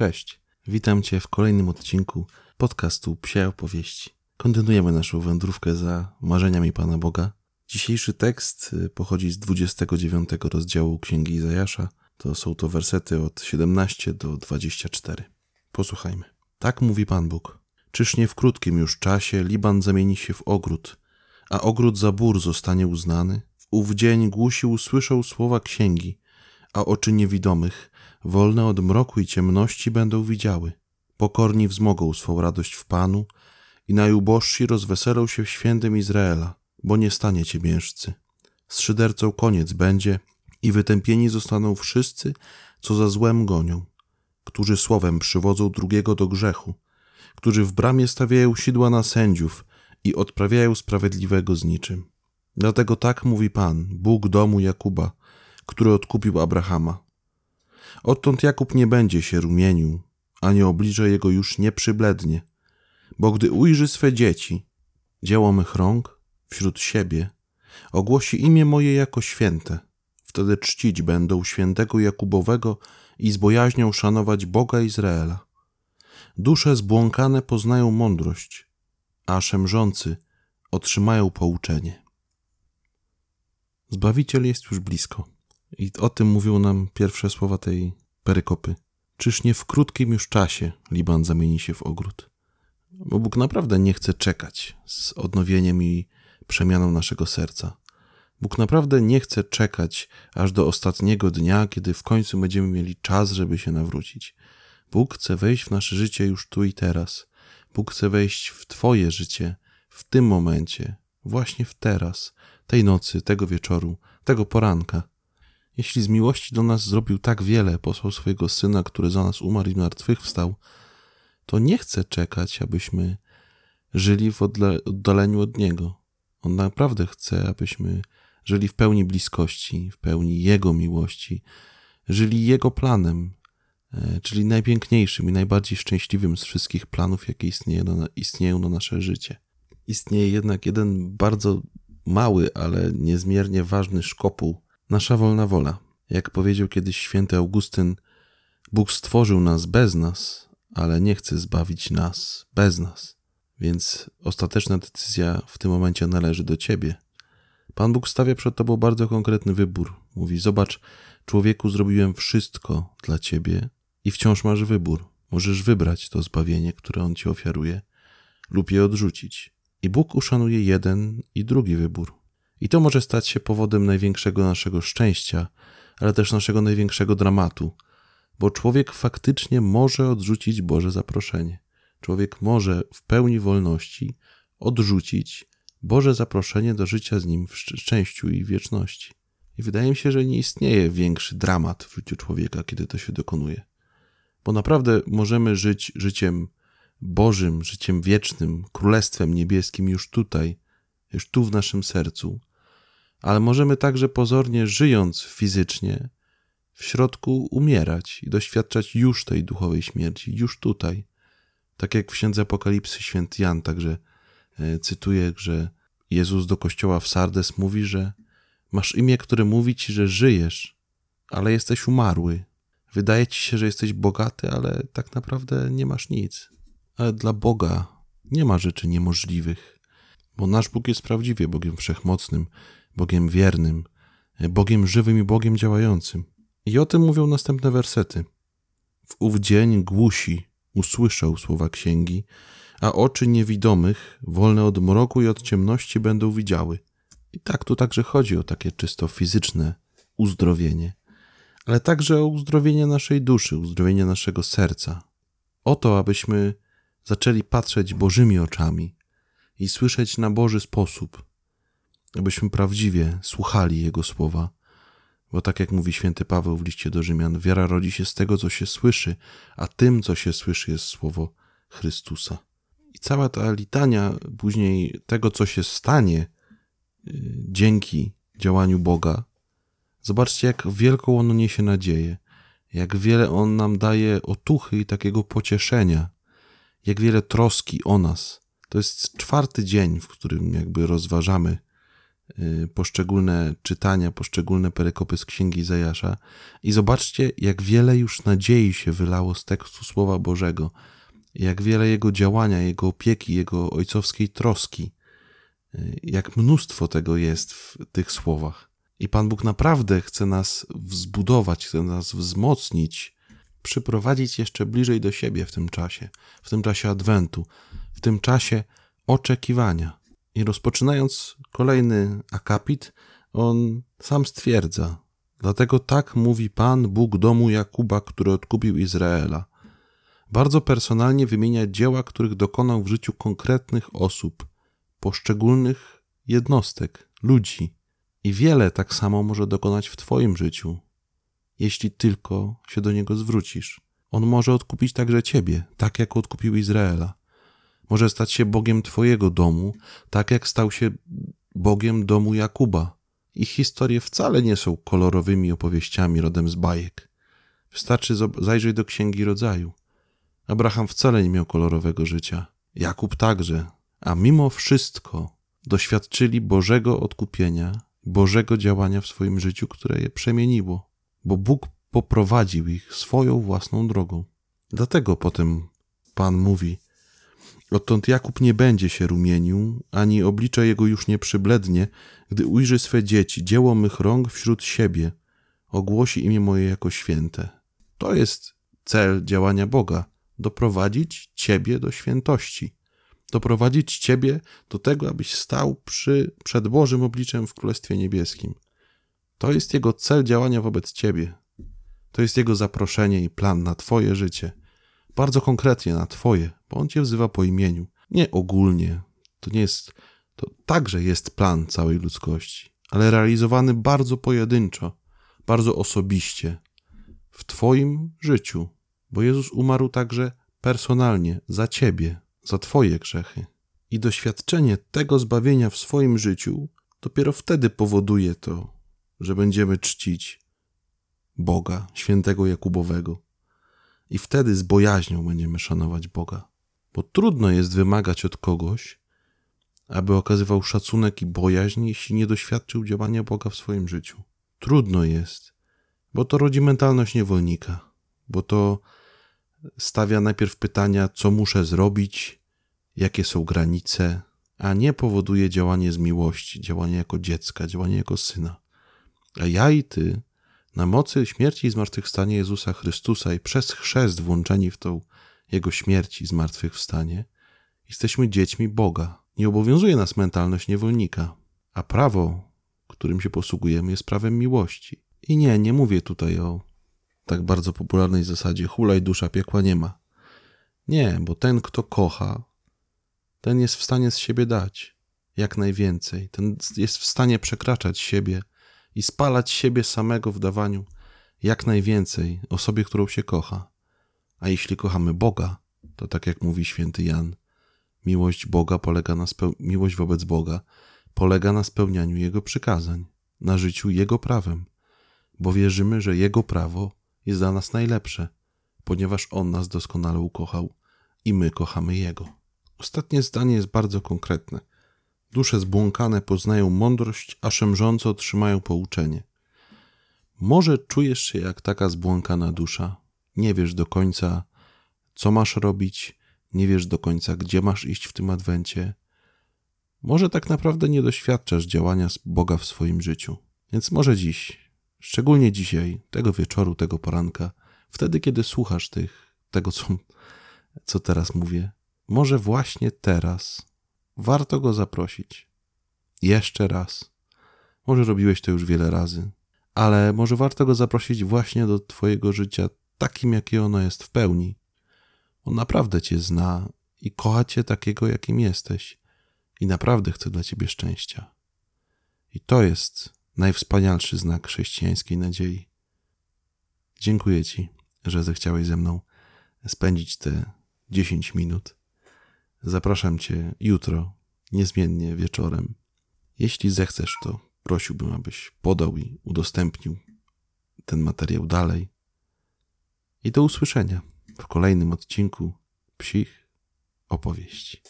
Cześć, witam Cię w kolejnym odcinku podcastu Psia Opowieści. Kontynuujemy naszą wędrówkę za marzeniami Pana Boga. Dzisiejszy tekst y, pochodzi z 29 rozdziału Księgi Izajasza. To są to wersety od 17 do 24. Posłuchajmy. Tak mówi Pan Bóg. Czyż nie w krótkim już czasie Liban zamieni się w ogród, a ogród za bór zostanie uznany? W ów dzień głusi usłyszą słowa księgi, a oczy niewidomych, wolne od mroku i ciemności, będą widziały. Pokorni wzmogą swą radość w Panu i najubożsi rozweselą się w świętym Izraela, bo nie stanie ciemiężcy. Z szydercą koniec będzie i wytępieni zostaną wszyscy, co za złem gonią, którzy słowem przywodzą drugiego do grzechu, którzy w bramie stawiają sidła na sędziów i odprawiają sprawiedliwego z niczym. Dlatego tak mówi Pan, Bóg domu Jakuba, który odkupił Abrahama. Odtąd Jakub nie będzie się rumienił, ani oblicze jego już nie przyblednie, bo gdy ujrzy swe dzieci, dzieło mych rąk, wśród siebie, ogłosi imię moje jako święte. Wtedy czcić będą świętego Jakubowego i z bojaźnią szanować Boga Izraela. Dusze zbłąkane poznają mądrość, a szemrzący otrzymają pouczenie. Zbawiciel jest już blisko. I o tym mówią nam pierwsze słowa tej perykopy. Czyż nie w krótkim już czasie Liban zamieni się w ogród? Bo Bóg naprawdę nie chce czekać z odnowieniem i przemianą naszego serca. Bóg naprawdę nie chce czekać aż do ostatniego dnia, kiedy w końcu będziemy mieli czas, żeby się nawrócić. Bóg chce wejść w nasze życie już tu i teraz. Bóg chce wejść w Twoje życie w tym momencie, właśnie w teraz, tej nocy, tego wieczoru, tego poranka. Jeśli z miłości do nas zrobił tak wiele, posłał swojego syna, który za nas umarł i wstał, to nie chce czekać, abyśmy żyli w oddaleniu od niego. On naprawdę chce, abyśmy żyli w pełni bliskości, w pełni Jego miłości, żyli Jego planem, e, czyli najpiękniejszym i najbardziej szczęśliwym z wszystkich planów, jakie na, istnieją na nasze życie. Istnieje jednak jeden bardzo mały, ale niezmiernie ważny szkopuł, nasza wolna wola. Jak powiedział kiedyś święty Augustyn, Bóg stworzył nas bez nas, ale nie chce zbawić nas bez nas. Więc ostateczna decyzja w tym momencie należy do ciebie. Pan Bóg stawia przed tobą bardzo konkretny wybór. Mówi: Zobacz, człowieku, zrobiłem wszystko dla ciebie i wciąż masz wybór. Możesz wybrać to zbawienie, które on ci ofiaruje, lub je odrzucić. I Bóg uszanuje jeden i drugi wybór. I to może stać się powodem największego naszego szczęścia, ale też naszego największego dramatu, bo człowiek faktycznie może odrzucić Boże zaproszenie. Człowiek może w pełni wolności odrzucić Boże zaproszenie do życia z Nim w szczęściu i wieczności. I wydaje mi się, że nie istnieje większy dramat w życiu człowieka, kiedy to się dokonuje. Bo naprawdę możemy żyć życiem Bożym, życiem wiecznym, królestwem niebieskim już tutaj, już tu w naszym sercu, ale możemy także pozornie żyjąc fizycznie, w środku umierać i doświadczać już tej duchowej śmierci, już tutaj. Tak jak w księdze Apokalipsy święty Jan także e, cytuje, że Jezus do kościoła w Sardes mówi, że masz imię, które mówi ci, że żyjesz, ale jesteś umarły. Wydaje ci się, że jesteś bogaty, ale tak naprawdę nie masz nic. Ale dla Boga nie ma rzeczy niemożliwych, bo nasz Bóg jest prawdziwie Bogiem wszechmocnym, Bogiem wiernym, Bogiem żywym i Bogiem działającym. I o tym mówią następne wersety. W ów dzień głusi usłyszał słowa księgi, a oczy niewidomych, wolne od mroku i od ciemności, będą widziały. I tak tu także chodzi o takie czysto fizyczne uzdrowienie, ale także o uzdrowienie naszej duszy, uzdrowienie naszego serca. O to, abyśmy zaczęli patrzeć Bożymi oczami i słyszeć na Boży sposób, abyśmy prawdziwie słuchali Jego słowa. Bo tak jak mówi święty Paweł w liście do Rzymian, wiara rodzi się z tego, co się słyszy, a tym, co się słyszy, jest słowo Chrystusa. I cała ta litania później tego, co się stanie y, dzięki działaniu Boga, zobaczcie, jak wielką ono niesie nadzieję, jak wiele on nam daje otuchy i takiego pocieszenia, jak wiele troski o nas. To jest czwarty dzień, w którym jakby rozważamy poszczególne czytania, poszczególne perykopy z księgi Zajasza i zobaczcie, jak wiele już nadziei się wylało z tekstu Słowa Bożego, jak wiele jego działania, jego opieki, jego ojcowskiej troski, y, jak mnóstwo tego jest w tych słowach. I Pan Bóg naprawdę chce nas wzbudować, chce nas wzmocnić, przyprowadzić jeszcze bliżej do siebie w tym czasie, w tym czasie Adwentu, w tym czasie oczekiwania. I rozpoczynając kolejny akapit, on sam stwierdza: Dlatego tak mówi Pan, Bóg domu Jakuba, który odkupił Izraela. Bardzo personalnie wymienia dzieła, których dokonał w życiu konkretnych osób, poszczególnych jednostek, ludzi. I wiele tak samo może dokonać w Twoim życiu, jeśli tylko się do Niego zwrócisz. On może odkupić także Ciebie, tak jak odkupił Izraela. Może stać się Bogiem Twojego domu, tak jak stał się Bogiem domu Jakuba. Ich historie wcale nie są kolorowymi opowieściami rodem z bajek. Wystarczy zajrzeć do Księgi Rodzaju. Abraham wcale nie miał kolorowego życia. Jakub także. A mimo wszystko doświadczyli Bożego odkupienia, Bożego działania w swoim życiu, które je przemieniło, bo Bóg poprowadził ich swoją własną drogą. Dlatego potem Pan mówi: Odtąd Jakub nie będzie się rumienił, ani oblicze jego już nie przyblednie, gdy ujrzy swe dzieci, dzieło mych rąk wśród siebie, ogłosi imię moje jako święte. To jest cel działania Boga doprowadzić ciebie do świętości, doprowadzić ciebie do tego, abyś stał przy, przed Bożym obliczem w Królestwie Niebieskim. To jest Jego cel działania wobec ciebie. To jest Jego zaproszenie i plan na Twoje życie bardzo konkretnie na Twoje, bo On Cię wzywa po imieniu. Nie ogólnie. To nie jest, to także jest plan całej ludzkości, ale realizowany bardzo pojedynczo, bardzo osobiście, w Twoim życiu, bo Jezus umarł także personalnie za Ciebie, za Twoje grzechy. I doświadczenie tego zbawienia w swoim życiu dopiero wtedy powoduje to, że będziemy czcić Boga, świętego Jakubowego i wtedy z bojaźnią będziemy szanować Boga. Bo trudno jest wymagać od kogoś, aby okazywał szacunek i bojaźń, jeśli nie doświadczył działania Boga w swoim życiu. Trudno jest, bo to rodzi mentalność niewolnika, bo to stawia najpierw pytania, co muszę zrobić, jakie są granice, a nie powoduje działanie z miłości, działanie jako dziecka, działanie jako syna. A ja i ty na mocy śmierci i zmartwychwstania Jezusa Chrystusa i przez chrzest włączeni w tą Jego śmierć i zmartwychwstanie, jesteśmy dziećmi Boga. Nie obowiązuje nas mentalność niewolnika, a prawo, którym się posługujemy, jest prawem miłości. I nie, nie mówię tutaj o tak bardzo popularnej zasadzie hulaj dusza piekła nie ma. Nie, bo ten, kto kocha, ten jest w stanie z siebie dać jak najwięcej. Ten jest w stanie przekraczać siebie i spalać siebie samego w dawaniu jak najwięcej osobie, którą się kocha. A jeśli kochamy Boga, to tak jak mówi święty Jan, miłość Boga polega na speł- miłość wobec Boga polega na spełnianiu Jego przykazań, na życiu Jego prawem, bo wierzymy, że Jego prawo jest dla nas najlepsze, ponieważ On nas doskonale ukochał i my kochamy Jego. Ostatnie zdanie jest bardzo konkretne. Dusze zbłąkane poznają mądrość, a szemrzące otrzymają pouczenie. Może czujesz się jak taka zbłąkana dusza. Nie wiesz do końca, co masz robić, nie wiesz do końca, gdzie masz iść w tym adwencie. Może tak naprawdę nie doświadczasz działania Boga w swoim życiu. Więc może dziś, szczególnie dzisiaj, tego wieczoru, tego poranka, wtedy, kiedy słuchasz tych, tego, co, co teraz mówię, może właśnie teraz warto go zaprosić. Jeszcze raz. Może robiłeś to już wiele razy, ale może warto go zaprosić właśnie do Twojego życia takim, jakie ono jest w pełni. On naprawdę Cię zna i kocha Cię takiego, jakim jesteś, i naprawdę chce dla Ciebie szczęścia. I to jest najwspanialszy znak chrześcijańskiej nadziei. Dziękuję Ci, że zechciałeś ze mną spędzić te 10 minut. Zapraszam Cię jutro, niezmiennie wieczorem. Jeśli zechcesz, to prosiłbym, abyś podał i udostępnił ten materiał dalej. I do usłyszenia w kolejnym odcinku Psich Opowieści.